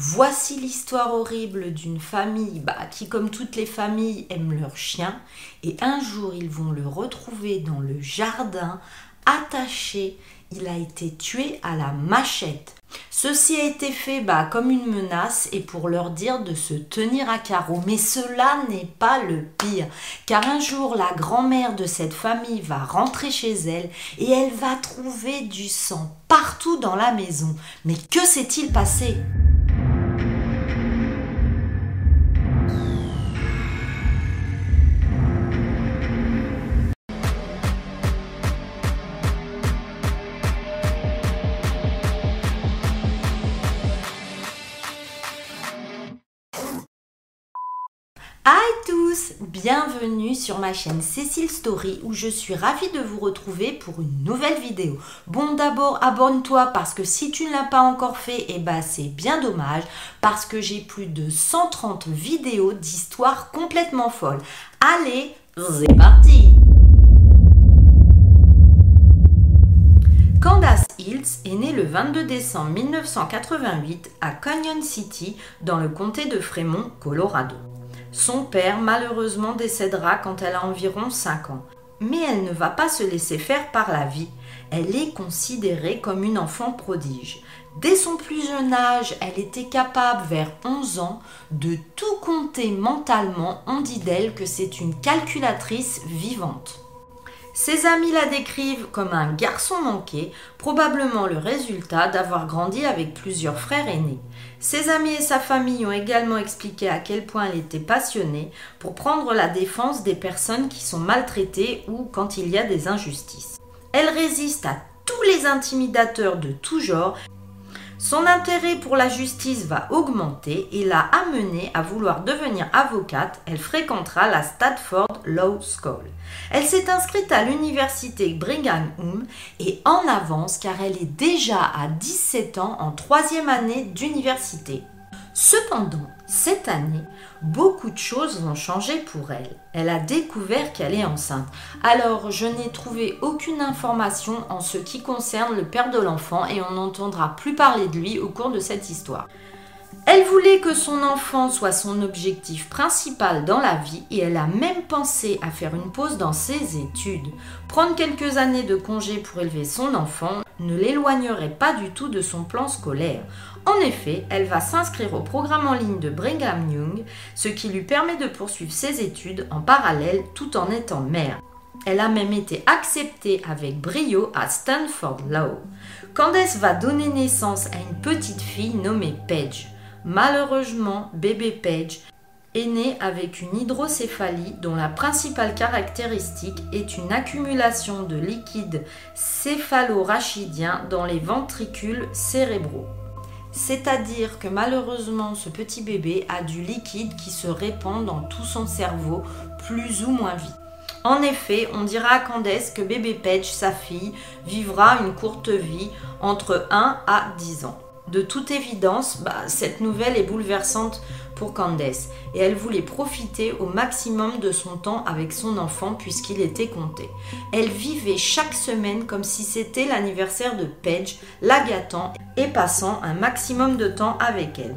Voici l'histoire horrible d'une famille bah, qui, comme toutes les familles, aime leur chien. Et un jour, ils vont le retrouver dans le jardin, attaché. Il a été tué à la machette. Ceci a été fait bah, comme une menace et pour leur dire de se tenir à carreau. Mais cela n'est pas le pire, car un jour la grand-mère de cette famille va rentrer chez elle et elle va trouver du sang partout dans la maison. Mais que s'est-il passé? Hi tous, bienvenue sur ma chaîne Cécile Story où je suis ravie de vous retrouver pour une nouvelle vidéo. Bon d'abord abonne-toi parce que si tu ne l'as pas encore fait, eh ben c'est bien dommage parce que j'ai plus de 130 vidéos d'histoires complètement folles. Allez, c'est parti Candace Hills est née le 22 décembre 1988 à Canyon City dans le comté de Fremont, Colorado. Son père malheureusement décédera quand elle a environ 5 ans. Mais elle ne va pas se laisser faire par la vie. Elle est considérée comme une enfant prodige. Dès son plus jeune âge, elle était capable, vers 11 ans, de tout compter mentalement. On dit d'elle que c'est une calculatrice vivante. Ses amis la décrivent comme un garçon manqué, probablement le résultat d'avoir grandi avec plusieurs frères aînés. Ses amis et sa famille ont également expliqué à quel point elle était passionnée pour prendre la défense des personnes qui sont maltraitées ou quand il y a des injustices. Elle résiste à tous les intimidateurs de tout genre son intérêt pour la justice va augmenter et l'a amenée à vouloir devenir avocate. Elle fréquentera la Stanford Law School. Elle s'est inscrite à l'université Brigham Young et en avance car elle est déjà à 17 ans en troisième année d'université. Cependant, cette année, beaucoup de choses vont changer pour elle. Elle a découvert qu'elle est enceinte. Alors, je n'ai trouvé aucune information en ce qui concerne le père de l'enfant et on n'entendra plus parler de lui au cours de cette histoire. Elle voulait que son enfant soit son objectif principal dans la vie et elle a même pensé à faire une pause dans ses études. Prendre quelques années de congé pour élever son enfant ne l'éloignerait pas du tout de son plan scolaire. En effet, elle va s'inscrire au programme en ligne de Brigham Young, ce qui lui permet de poursuivre ses études en parallèle tout en étant mère. Elle a même été acceptée avec brio à Stanford Law. Candace va donner naissance à une petite fille nommée Paige. Malheureusement, bébé Paige est née avec une hydrocéphalie dont la principale caractéristique est une accumulation de liquide céphalorachidien dans les ventricules cérébraux. C'est-à-dire que malheureusement, ce petit bébé a du liquide qui se répand dans tout son cerveau plus ou moins vite. En effet, on dira à Candace que bébé Paige, sa fille, vivra une courte vie entre 1 à 10 ans. De toute évidence, bah, cette nouvelle est bouleversante pour Candace et elle voulait profiter au maximum de son temps avec son enfant puisqu'il était compté. Elle vivait chaque semaine comme si c'était l'anniversaire de Paige, la gâtant et passant un maximum de temps avec elle.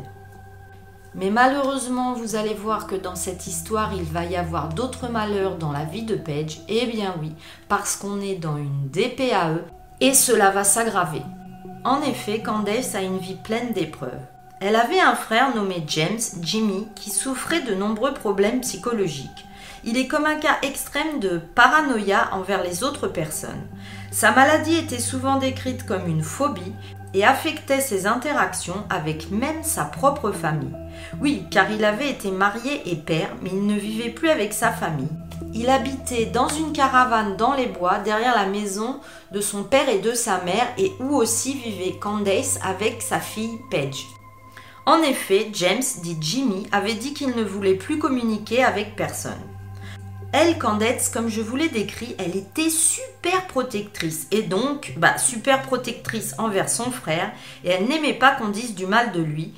Mais malheureusement, vous allez voir que dans cette histoire, il va y avoir d'autres malheurs dans la vie de Paige. Eh bien oui, parce qu'on est dans une DPAE et cela va s'aggraver. En effet, Candace a une vie pleine d'épreuves. Elle avait un frère nommé James, Jimmy, qui souffrait de nombreux problèmes psychologiques. Il est comme un cas extrême de paranoïa envers les autres personnes. Sa maladie était souvent décrite comme une phobie et affectait ses interactions avec même sa propre famille. Oui, car il avait été marié et père, mais il ne vivait plus avec sa famille. Il habitait dans une caravane dans les bois derrière la maison de son père et de sa mère et où aussi vivait Candace avec sa fille Paige. En effet, James, dit Jimmy, avait dit qu'il ne voulait plus communiquer avec personne. Elle, Candace, comme je vous l'ai décrit, elle était super protectrice et donc bah, super protectrice envers son frère et elle n'aimait pas qu'on dise du mal de lui.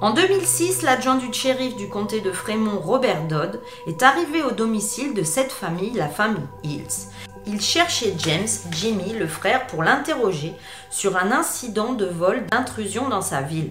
En 2006, l'adjoint du shérif du comté de Fremont, Robert Dodd, est arrivé au domicile de cette famille, la famille Hills. Il cherchait James, Jimmy, le frère, pour l'interroger sur un incident de vol d'intrusion dans sa ville.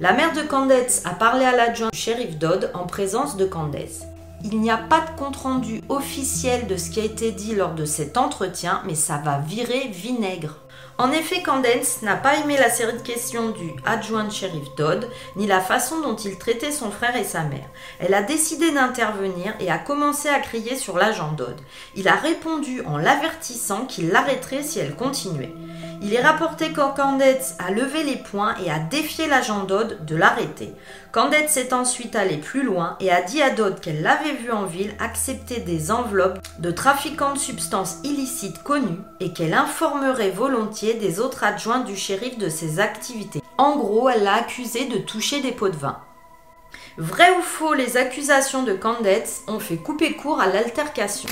La mère de Candace a parlé à l'adjoint du shérif Dodd en présence de Candace. Il n'y a pas de compte-rendu officiel de ce qui a été dit lors de cet entretien, mais ça va virer vinaigre. En effet, Candace n'a pas aimé la série de questions du adjoint shérif Dodd, ni la façon dont il traitait son frère et sa mère. Elle a décidé d'intervenir et a commencé à crier sur l'agent Dodd. Il a répondu en l'avertissant qu'il l'arrêterait si elle continuait. Il est rapporté que Candace a levé les poings et a défié l'agent Dodd de l'arrêter. Candace est ensuite allée plus loin et a dit à Dodd qu'elle l'avait vu en ville accepter des enveloppes de trafiquants de substances illicites connus et qu'elle informerait volontiers des autres adjoints du shérif de ses activités. En gros, elle l'a accusé de toucher des pots de vin. Vrai ou faux, les accusations de Candace ont fait couper court à l'altercation.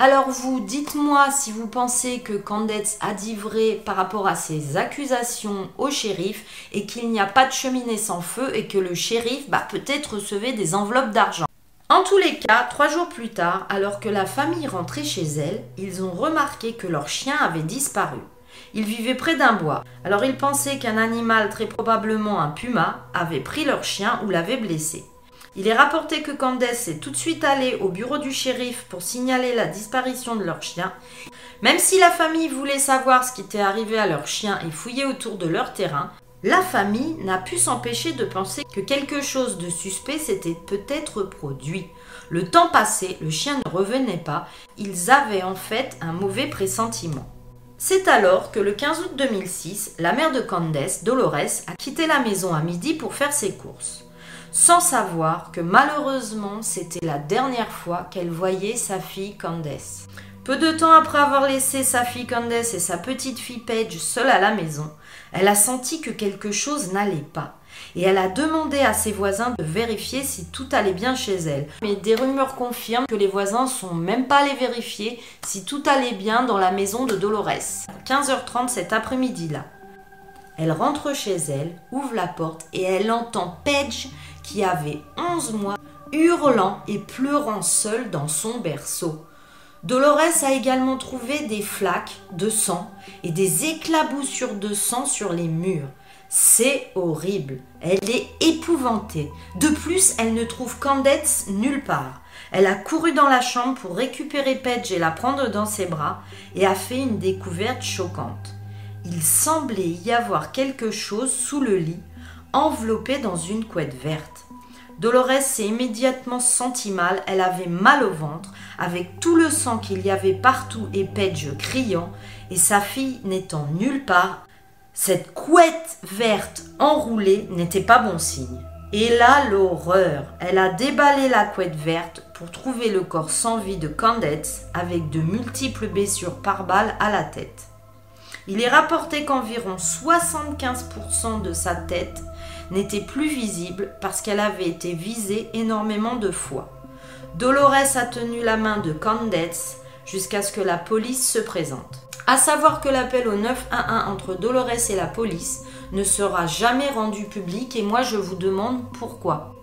Alors vous, dites-moi si vous pensez que Candace a dit vrai par rapport à ses accusations au shérif et qu'il n'y a pas de cheminée sans feu et que le shérif bah, peut-être recevait des enveloppes d'argent. En tous les cas, trois jours plus tard, alors que la famille rentrait chez elle, ils ont remarqué que leur chien avait disparu. Ils vivaient près d'un bois, alors ils pensaient qu'un animal, très probablement un puma, avait pris leur chien ou l'avait blessé. Il est rapporté que Candace est tout de suite allée au bureau du shérif pour signaler la disparition de leur chien. Même si la famille voulait savoir ce qui était arrivé à leur chien et fouiller autour de leur terrain, la famille n'a pu s'empêcher de penser que quelque chose de suspect s'était peut-être produit. Le temps passé, le chien ne revenait pas, ils avaient en fait un mauvais pressentiment. C'est alors que le 15 août 2006, la mère de Candace, Dolores, a quitté la maison à midi pour faire ses courses sans savoir que malheureusement c'était la dernière fois qu'elle voyait sa fille Candace. Peu de temps après avoir laissé sa fille Candace et sa petite fille Paige seules à la maison, elle a senti que quelque chose n'allait pas. Et elle a demandé à ses voisins de vérifier si tout allait bien chez elle. Mais des rumeurs confirment que les voisins sont même pas allés vérifier si tout allait bien dans la maison de Dolores. 15h30 cet après-midi-là. Elle rentre chez elle, ouvre la porte et elle entend Paige qui avait 11 mois, hurlant et pleurant seule dans son berceau. Dolores a également trouvé des flaques de sang et des éclaboussures de sang sur les murs. C'est horrible. Elle est épouvantée. De plus, elle ne trouve Candace nulle part. Elle a couru dans la chambre pour récupérer Paige et la prendre dans ses bras et a fait une découverte choquante. Il semblait y avoir quelque chose sous le lit, enveloppé dans une couette verte. Dolores s'est immédiatement sentie mal, elle avait mal au ventre, avec tout le sang qu'il y avait partout et Paige criant, et sa fille n'étant nulle part. Cette couette verte enroulée n'était pas bon signe. Et là, l'horreur. Elle a déballé la couette verte pour trouver le corps sans vie de Candace avec de multiples blessures par balle à la tête. Il est rapporté qu'environ 75% de sa tête n'était plus visible parce qu'elle avait été visée énormément de fois. Dolores a tenu la main de Candace jusqu'à ce que la police se présente. À savoir que l'appel au 911 entre Dolores et la police ne sera jamais rendu public et moi je vous demande pourquoi.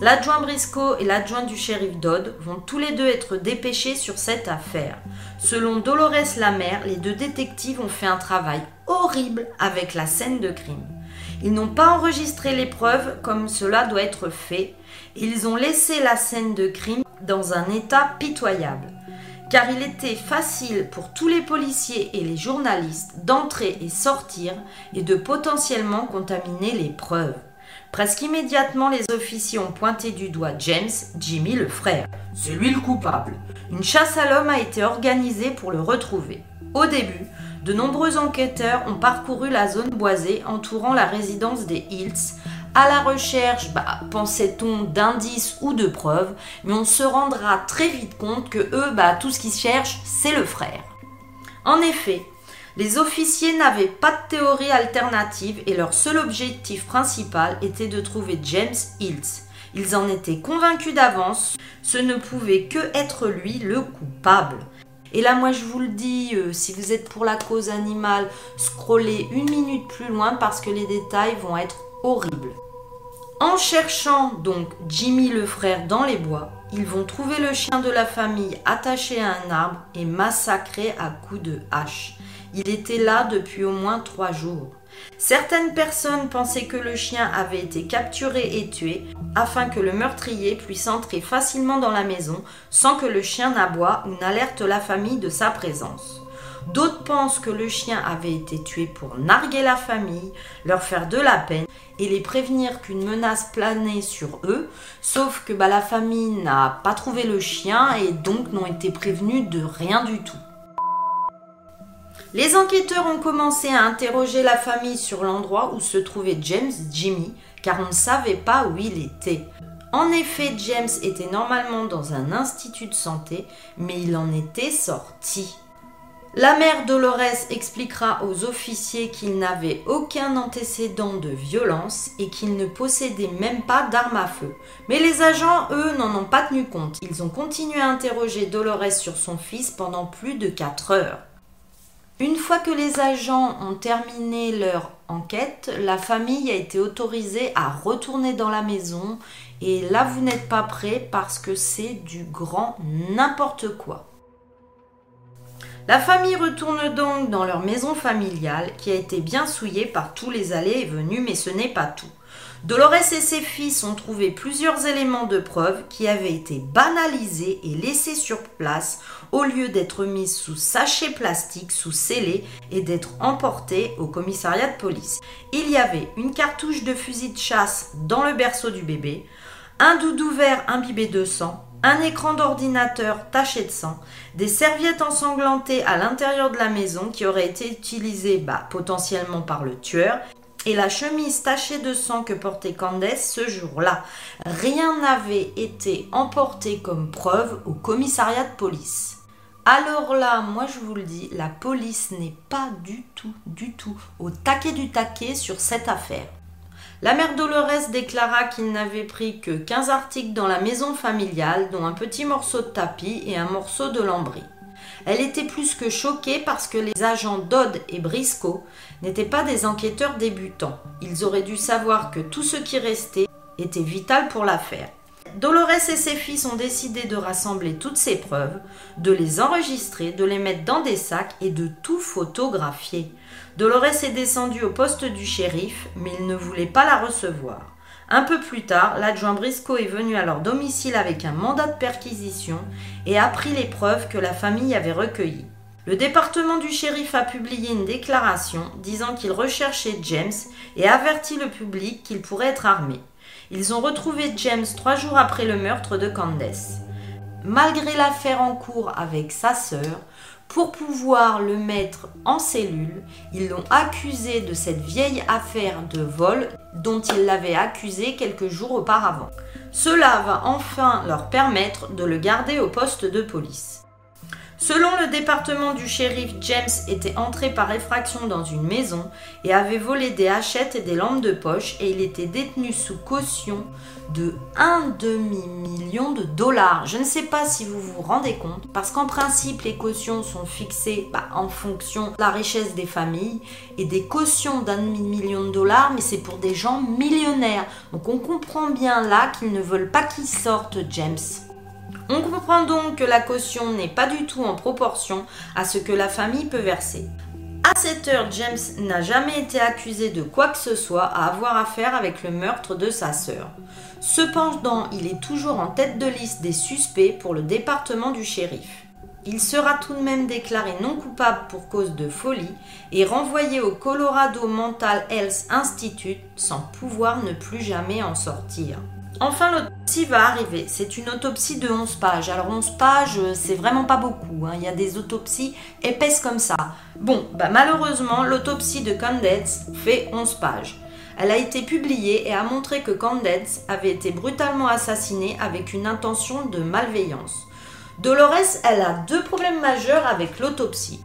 L'adjoint Briscoe et l'adjoint du shérif Dodd vont tous les deux être dépêchés sur cette affaire. Selon Dolores la mère, les deux détectives ont fait un travail horrible avec la scène de crime. Ils n'ont pas enregistré les preuves comme cela doit être fait. Ils ont laissé la scène de crime dans un état pitoyable. Car il était facile pour tous les policiers et les journalistes d'entrer et sortir et de potentiellement contaminer les preuves. Presque immédiatement, les officiers ont pointé du doigt James, Jimmy le frère. C'est lui le coupable. Une chasse à l'homme a été organisée pour le retrouver. Au début, de nombreux enquêteurs ont parcouru la zone boisée entourant la résidence des Hills à la recherche, bah, pensait-on, d'indices ou de preuves, mais on se rendra très vite compte que eux, bah, tout ce qu'ils cherchent, c'est le frère. En effet, les officiers n'avaient pas de théorie alternative et leur seul objectif principal était de trouver James Hills. Ils en étaient convaincus d'avance, ce ne pouvait que être lui le coupable. Et là, moi, je vous le dis, euh, si vous êtes pour la cause animale, scrollez une minute plus loin parce que les détails vont être horribles. En cherchant donc Jimmy le frère dans les bois, ils vont trouver le chien de la famille attaché à un arbre et massacré à coups de hache. Il était là depuis au moins trois jours. Certaines personnes pensaient que le chien avait été capturé et tué afin que le meurtrier puisse entrer facilement dans la maison sans que le chien n'aboie ou n'alerte la famille de sa présence. D'autres pensent que le chien avait été tué pour narguer la famille, leur faire de la peine et les prévenir qu'une menace planait sur eux, sauf que bah, la famille n'a pas trouvé le chien et donc n'ont été prévenus de rien du tout. Les enquêteurs ont commencé à interroger la famille sur l'endroit où se trouvait James Jimmy, car on ne savait pas où il était. En effet, James était normalement dans un institut de santé, mais il en était sorti. La mère Dolores expliquera aux officiers qu'il n'avait aucun antécédent de violence et qu'il ne possédait même pas d'arme à feu. Mais les agents, eux, n'en ont pas tenu compte. Ils ont continué à interroger Dolores sur son fils pendant plus de 4 heures. Une fois que les agents ont terminé leur enquête, la famille a été autorisée à retourner dans la maison et là vous n'êtes pas prêts parce que c'est du grand n'importe quoi. La famille retourne donc dans leur maison familiale qui a été bien souillée par tous les allées et venues, mais ce n'est pas tout. Dolores et ses fils ont trouvé plusieurs éléments de preuve qui avaient été banalisés et laissés sur place au lieu d'être mis sous sachet plastique, sous scellé et d'être emportés au commissariat de police. Il y avait une cartouche de fusil de chasse dans le berceau du bébé, un doudou vert imbibé de sang, un écran d'ordinateur taché de sang, des serviettes ensanglantées à l'intérieur de la maison qui auraient été utilisées bah, potentiellement par le tueur, et la chemise tachée de sang que portait Candace ce jour-là. Rien n'avait été emporté comme preuve au commissariat de police. Alors là, moi je vous le dis, la police n'est pas du tout, du tout au taquet du taquet sur cette affaire. La mère Dolores déclara qu'il n'avait pris que 15 articles dans la maison familiale, dont un petit morceau de tapis et un morceau de lambris. Elle était plus que choquée parce que les agents Dodd et Briscoe n'étaient pas des enquêteurs débutants. Ils auraient dû savoir que tout ce qui restait était vital pour l'affaire. Dolores et ses fils ont décidé de rassembler toutes ces preuves, de les enregistrer, de les mettre dans des sacs et de tout photographier. Dolores est descendu au poste du shérif, mais il ne voulait pas la recevoir. Un peu plus tard, l'adjoint Briscoe est venu à leur domicile avec un mandat de perquisition et a pris les preuves que la famille avait recueillies. Le département du shérif a publié une déclaration disant qu'il recherchait James et avertit le public qu'il pourrait être armé. Ils ont retrouvé James trois jours après le meurtre de Candace. Malgré l'affaire en cours avec sa sœur, pour pouvoir le mettre en cellule, ils l'ont accusé de cette vieille affaire de vol dont il l'avait accusé quelques jours auparavant. Cela va enfin leur permettre de le garder au poste de police. Selon le département du shérif, James était entré par effraction dans une maison et avait volé des hachettes et des lampes de poche et il était détenu sous caution de un demi-million de dollars. Je ne sais pas si vous vous rendez compte, parce qu'en principe, les cautions sont fixées bah, en fonction de la richesse des familles et des cautions d'un demi-million de dollars, mais c'est pour des gens millionnaires. Donc on comprend bien là qu'ils ne veulent pas qu'il sorte James. On comprend donc que la caution n'est pas du tout en proportion à ce que la famille peut verser. À cette heure, James n'a jamais été accusé de quoi que ce soit à avoir affaire avec le meurtre de sa sœur. Cependant, il est toujours en tête de liste des suspects pour le département du shérif. Il sera tout de même déclaré non coupable pour cause de folie et renvoyé au Colorado Mental Health Institute sans pouvoir ne plus jamais en sortir. Enfin, l'autopsie va arriver. C'est une autopsie de 11 pages. Alors 11 pages, c'est vraiment pas beaucoup. Hein. Il y a des autopsies épaisses comme ça. Bon, bah malheureusement, l'autopsie de Candace fait 11 pages. Elle a été publiée et a montré que Candace avait été brutalement assassinée avec une intention de malveillance. Dolores, elle a deux problèmes majeurs avec l'autopsie.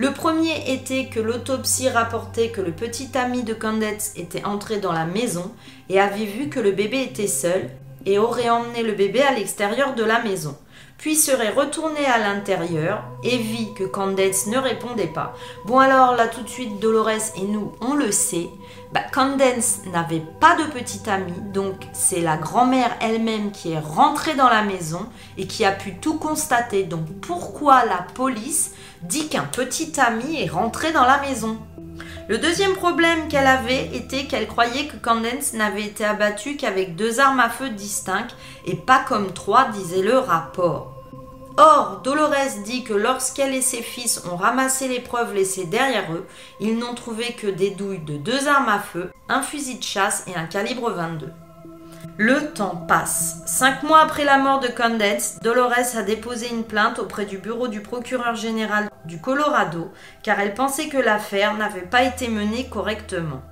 Le premier était que l'autopsie rapportait que le petit ami de Candace était entré dans la maison et avait vu que le bébé était seul et aurait emmené le bébé à l'extérieur de la maison. puis serait retournée à l'intérieur et vit que Candace ne répondait pas. Bon alors là tout de suite Dolores et nous on le sait, bah, Candace n'avait pas de petite amie, donc c'est la grand-mère elle-même qui est rentrée dans la maison et qui a pu tout constater. Donc pourquoi la police dit qu'un petit ami est rentré dans la maison? Le deuxième problème qu'elle avait était qu'elle croyait que Candace n'avait été abattue qu'avec deux armes à feu distinctes et pas comme trois, disait le rapport. Or, Dolores dit que lorsqu'elle et ses fils ont ramassé les preuves laissées derrière eux, ils n'ont trouvé que des douilles de deux armes à feu, un fusil de chasse et un calibre 22. Le temps passe. Cinq mois après la mort de Candace, Dolores a déposé une plainte auprès du bureau du procureur général du Colorado car elle pensait que l'affaire n'avait pas été menée correctement.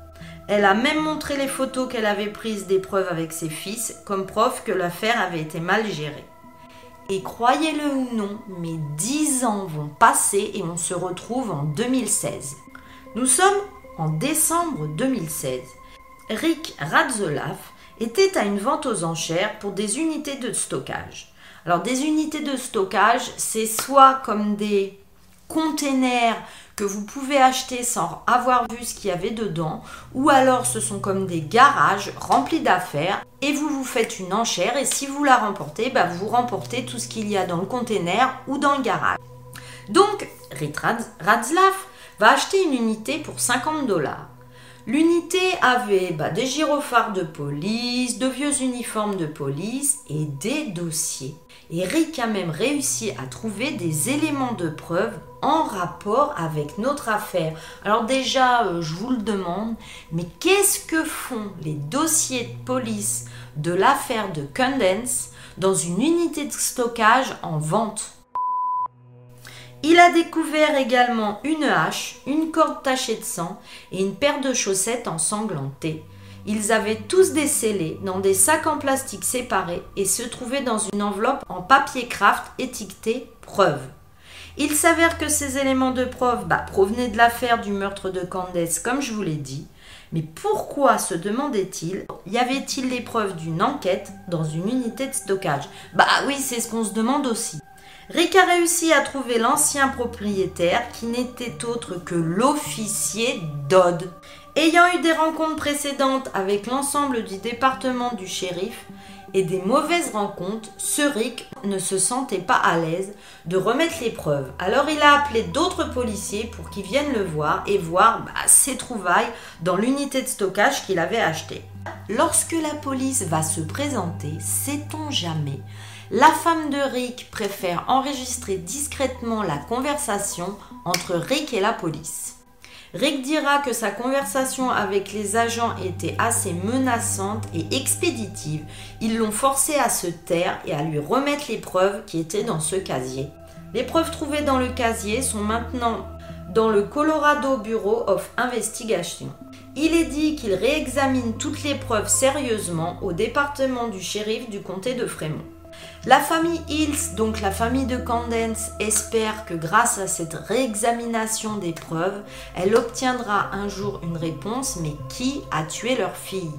Elle a même montré les photos qu'elle avait prises des preuves avec ses fils comme preuve que l'affaire avait été mal gérée. Et croyez-le ou non, mais dix ans vont passer et on se retrouve en 2016. Nous sommes en décembre 2016. Rick Radzolaf était à une vente aux enchères pour des unités de stockage. Alors des unités de stockage, c'est soit comme des containers que vous pouvez acheter sans avoir vu ce qu'il y avait dedans, ou alors ce sont comme des garages remplis d'affaires et vous vous faites une enchère et si vous la remportez, bah vous remportez tout ce qu'il y a dans le container ou dans le garage. Donc, Ritraz Radzlav va acheter une unité pour 50 dollars. L'unité avait bah, des gyrophares de police, de vieux uniformes de police et des dossiers. Et Rick a même réussi à trouver des éléments de preuve en rapport avec notre affaire. Alors déjà, euh, je vous le demande, mais qu'est-ce que font les dossiers de police de l'affaire de Cundance dans une unité de stockage en vente? Il a découvert également une hache, une corde tachée de sang et une paire de chaussettes ensanglantées. Ils avaient tous décelés dans des sacs en plastique séparés et se trouvaient dans une enveloppe en papier craft étiquetée preuve. Il s'avère que ces éléments de preuve bah, provenaient de l'affaire du meurtre de Candace, comme je vous l'ai dit. Mais pourquoi se demandait-il Y avait-il les preuves d'une enquête dans une unité de stockage? Bah oui, c'est ce qu'on se demande aussi. Rick a réussi à trouver l'ancien propriétaire qui n'était autre que l'officier Dodd. Ayant eu des rencontres précédentes avec l'ensemble du département du shérif et des mauvaises rencontres, ce Rick ne se sentait pas à l'aise de remettre les. Alors il a appelé d'autres policiers pour qu'ils viennent le voir et voir bah, ses trouvailles dans l'unité de stockage qu'il avait achetée. Lorsque la police va se présenter, sait-on jamais la femme de Rick préfère enregistrer discrètement la conversation entre Rick et la police. Rick dira que sa conversation avec les agents était assez menaçante et expéditive. Ils l'ont forcé à se taire et à lui remettre les preuves qui étaient dans ce casier. Les preuves trouvées dans le casier sont maintenant dans le Colorado Bureau of Investigation. Il est dit qu'il réexamine toutes les preuves sérieusement au département du shérif du comté de Fremont. La famille Hills, donc la famille de Candence, espère que grâce à cette réexamination des preuves, elle obtiendra un jour une réponse, mais qui a tué leur fille?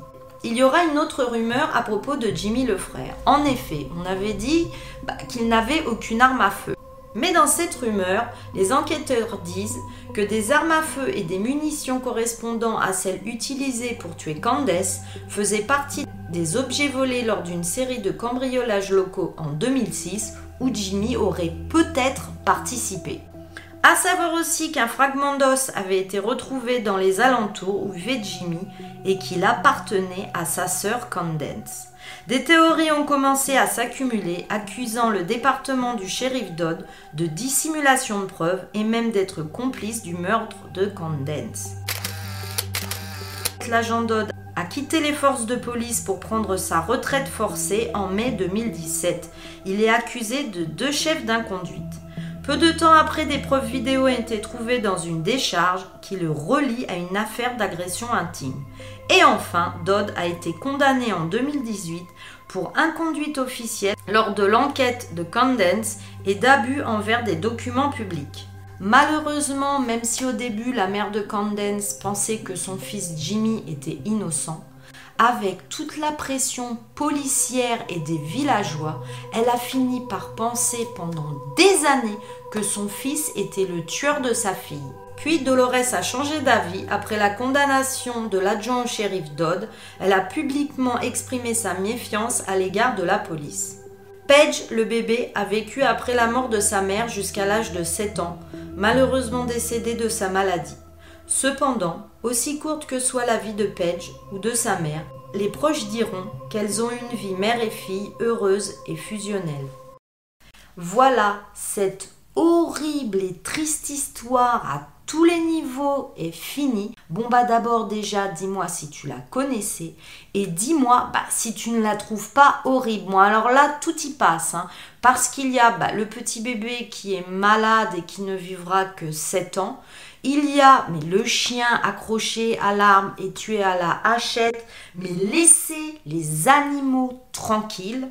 Il y aura une autre rumeur à propos de Jimmy le frère. En effet, on avait dit bah, qu'il n'avait aucune arme à feu. Mais dans cette rumeur, les enquêteurs disent que des armes à feu et des munitions correspondant à celles utilisées pour tuer Candace faisaient partie des objets volés lors d'une série de cambriolages locaux en 2006 où Jimmy aurait peut-être participé. À savoir aussi qu'un fragment d'os avait été retrouvé dans les alentours où vivait Jimmy et qu'il appartenait à sa sœur Candace. Des théories ont commencé à s'accumuler, accusant le département du shérif Dodd de dissimulation de preuves et même d'être complice du meurtre de Candace. L'agent Dodd a quitté les forces de police pour prendre sa retraite forcée en mai 2017. Il est accusé de deux chefs d'inconduite. Peu de temps après, des preuves vidéo ont été trouvées dans une décharge qui le relie à une affaire d'agression intime. Et enfin, Dodd a été condamné en 2018 pour inconduite officielle lors de l'enquête de Candence et d'abus envers des documents publics. Malheureusement, même si au début la mère de Candence pensait que son fils Jimmy était innocent, avec toute la pression policière et des villageois, elle a fini par penser pendant des années que son fils était le tueur de sa fille. Puis Dolores a changé d'avis après la condamnation de l'adjoint au shérif Dodd. Elle a publiquement exprimé sa méfiance à l'égard de la police. Page, le bébé, a vécu après la mort de sa mère jusqu'à l'âge de 7 ans, malheureusement décédé de sa maladie. Cependant, aussi courte que soit la vie de Page ou de sa mère, les proches diront qu'elles ont une vie mère et fille heureuse et fusionnelle. Voilà cette horrible et triste histoire à tous les niveaux est finie. Bon bah d'abord déjà dis-moi si tu la connaissais et dis-moi bah, si tu ne la trouves pas horrible. Moi alors là tout y passe hein, parce qu'il y a bah, le petit bébé qui est malade et qui ne vivra que 7 ans. Il y a mais le chien accroché à l'arme et tué à la hachette, mais laissez les animaux tranquilles.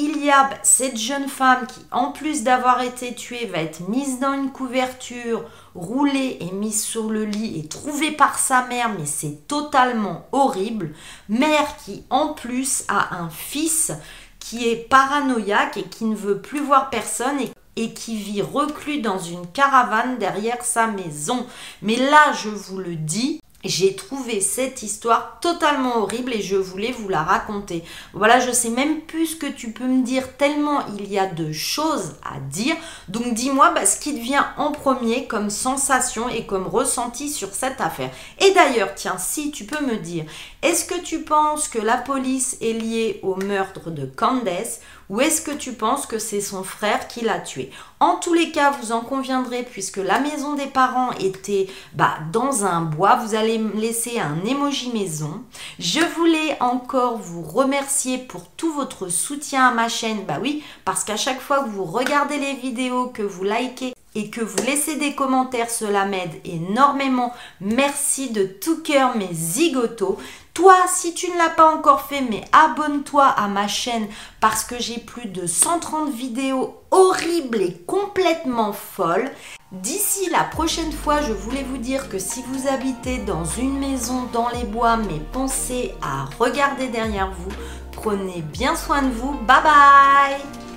Il y a bah, cette jeune femme qui, en plus d'avoir été tuée, va être mise dans une couverture, roulée et mise sur le lit et trouvée par sa mère, mais c'est totalement horrible. Mère qui, en plus, a un fils qui est paranoïaque et qui ne veut plus voir personne et et qui vit reclus dans une caravane derrière sa maison. Mais là, je vous le dis, j'ai trouvé cette histoire totalement horrible et je voulais vous la raconter. Voilà, je sais même plus ce que tu peux me dire tellement il y a de choses à dire. Donc dis-moi bah, ce qui te vient en premier comme sensation et comme ressenti sur cette affaire. Et d'ailleurs, tiens, si tu peux me dire, est-ce que tu penses que la police est liée au meurtre de Candace ou est-ce que tu penses que c'est son frère qui l'a tué? En tous les cas, vous en conviendrez, puisque la maison des parents était bah, dans un bois, vous allez me laisser un emoji maison. Je voulais encore vous remercier pour tout votre soutien à ma chaîne. Bah oui, parce qu'à chaque fois que vous regardez les vidéos, que vous likez et que vous laissez des commentaires, cela m'aide énormément. Merci de tout cœur mes zigotos. Toi, si tu ne l'as pas encore fait, mais abonne-toi à ma chaîne parce que j'ai plus de 130 vidéos horribles et complètement folles. D'ici la prochaine fois, je voulais vous dire que si vous habitez dans une maison dans les bois, mais pensez à regarder derrière vous, prenez bien soin de vous. Bye bye